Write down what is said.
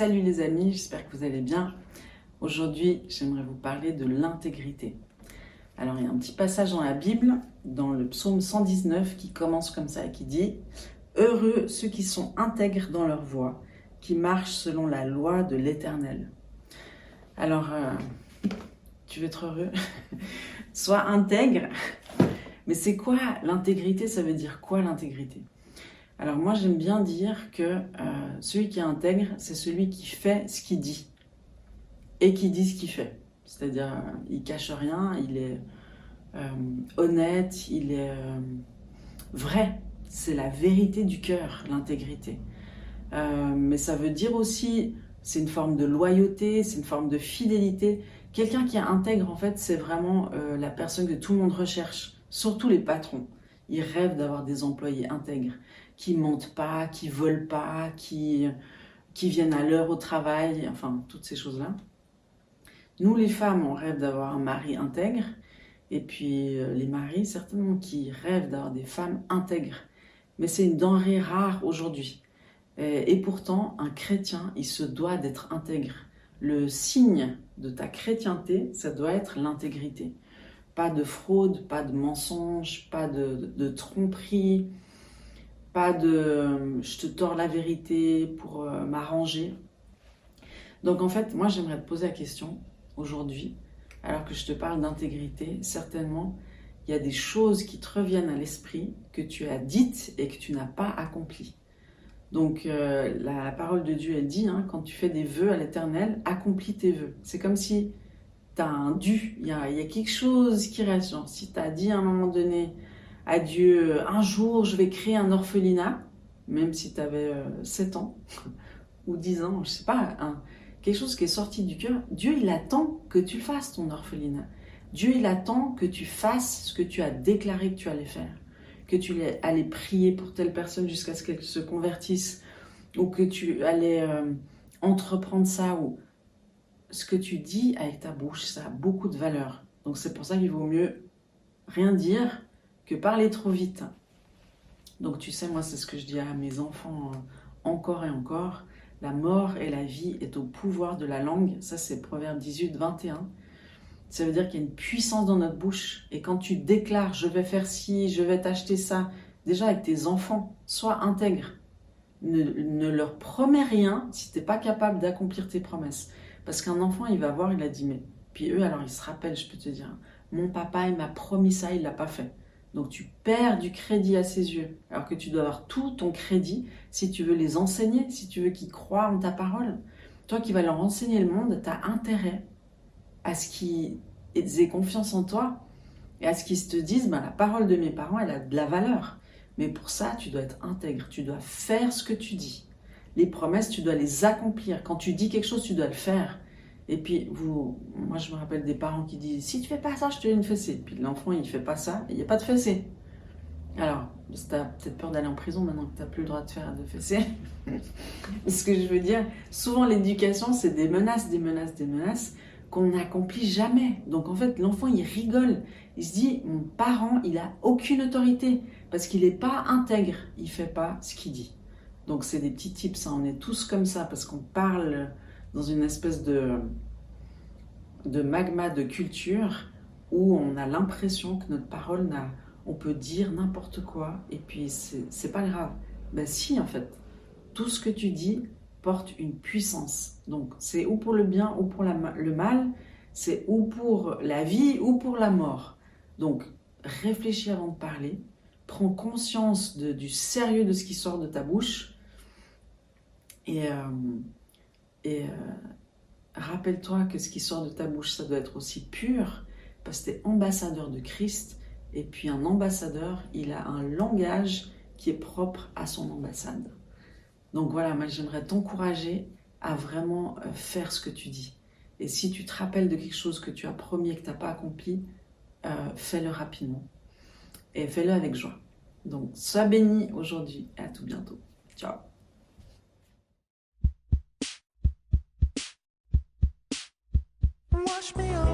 Salut les amis, j'espère que vous allez bien. Aujourd'hui, j'aimerais vous parler de l'intégrité. Alors, il y a un petit passage dans la Bible, dans le psaume 119, qui commence comme ça et qui dit Heureux ceux qui sont intègres dans leur voie, qui marchent selon la loi de l'Éternel. Alors, euh, tu veux être heureux? Sois intègre. Mais c'est quoi l'intégrité? Ça veut dire quoi l'intégrité? Alors moi j'aime bien dire que euh, celui qui intègre, c'est celui qui fait ce qu'il dit et qui dit ce qu'il fait. C'est-à-dire euh, il cache rien, il est euh, honnête, il est vrai. C'est la vérité du cœur, l'intégrité. mais ça veut dire aussi, c'est une forme de loyauté, c'est une forme de fidélité. Quelqu'un qui intègre, en fait, c'est vraiment la personne que tout le monde recherche, surtout les patrons. Ils rêvent d'avoir des employés intègres qui mentent pas, qui volent pas, qui, qui viennent à l'heure au travail, enfin toutes ces choses-là. Nous les femmes, on rêve d'avoir un mari intègre, et puis euh, les maris certainement qui rêvent d'avoir des femmes intègres. Mais c'est une denrée rare aujourd'hui. Et, et pourtant, un chrétien, il se doit d'être intègre. Le signe de ta chrétienté, ça doit être l'intégrité. Pas de fraude, pas de mensonge, pas de, tromperie, pas de euh, je te tords la vérité pour euh, m'arranger. Donc en fait, moi j'aimerais te poser la question aujourd'hui, alors que je te parle d'intégrité, certainement, il y a des choses qui te reviennent à l'esprit que tu as dites et que tu n'as pas accomplies. Donc euh, la parole de Dieu, elle dit, hein, quand tu fais des vœux à l'éternel, accomplis tes vœux. C'est comme si un dû, il y a, y a quelque chose qui reste. Genre, si tu as dit à un moment donné, à Dieu, un jour je vais créer un orphelinat, même si tu avais 7 ans ou 10 ans, je sais pas, quelque chose qui est sorti du cœur, Dieu il attend que tu fasses ton orphelinat. Dieu il attend que tu fasses ce que tu as déclaré que tu allais faire, que tu allais prier pour telle personne jusqu'à ce qu'elle se convertisse, ou que tu allais euh, entreprendre ça, ou ce que tu dis avec ta bouche, ça a beaucoup de valeur. Donc c'est pour ça qu'il vaut mieux rien dire que parler trop vite. Donc tu sais, moi c'est ce que je dis à mes enfants euh, encore et encore. La mort et la vie est au pouvoir de la langue. Ça c'est Proverbe 18, 21. Ça veut dire qu'il y a une puissance dans notre bouche. Et quand tu déclares je vais faire ci, je vais t'acheter ça, déjà avec tes enfants, sois intègre. Ne, leur promets rien si tu n'es pas capable d'accomplir tes promesses. Parce qu'un enfant, il va voir, il a dit, mais. Puis eux, alors ils se rappellent, je peux te dire, mon papa, il m'a promis ça, il l'a pas fait. Donc tu perds du crédit à ses yeux, alors que tu dois avoir tout ton crédit si tu veux les enseigner, si tu veux qu'ils croient en ta parole. Toi qui vas leur enseigner le monde, tu as intérêt à ce qu'ils aient confiance en toi et à ce qu'ils te disent, ben, la parole de mes parents, elle a de la valeur. Mais pour ça, tu dois être intègre, tu dois faire ce que tu dis. Les promesses, tu dois les accomplir. Quand tu dis quelque chose, tu dois le faire. Et puis, vous, moi, je me rappelle des parents qui disent Si tu fais pas ça, je te donne une fessée. Puis l'enfant, il fait pas ça, il n'y a pas de fessée. Alors, tu as peut-être peur d'aller en prison maintenant que tu n'as plus le droit de faire de fessée. ce que je veux dire, souvent l'éducation, c'est des menaces, des menaces, des menaces qu'on n'accomplit jamais. Donc en fait, l'enfant, il rigole. Il se dit Mon parent, il a aucune autorité parce qu'il n'est pas intègre. Il fait pas ce qu'il dit. Donc c'est des petits tips. ça. On est tous comme ça parce qu'on parle dans une espèce de, de magma de culture où on a l'impression que notre parole n'a, on peut dire n'importe quoi et puis c'est pas grave. Ben si en fait, tout ce que tu dis porte une puissance. Donc c'est ou pour le bien ou pour le mal, c'est ou pour la vie ou pour la mort. Donc réfléchis avant de parler, prends conscience du sérieux de ce qui sort de ta bouche et euh, euh, rappelle-toi que ce qui sort de ta bouche, ça doit être aussi pur, parce que tu es ambassadeur de Christ. Et puis un ambassadeur, il a un langage qui est propre à son ambassade. Donc voilà, moi j'aimerais t'encourager à vraiment euh, faire ce que tu dis. Et si tu te rappelles de quelque chose que tu as promis et que tu n'as pas accompli, fais-le rapidement. Et fais-le avec joie. Donc sois béni aujourd'hui et à tout bientôt. Ciao wash me off.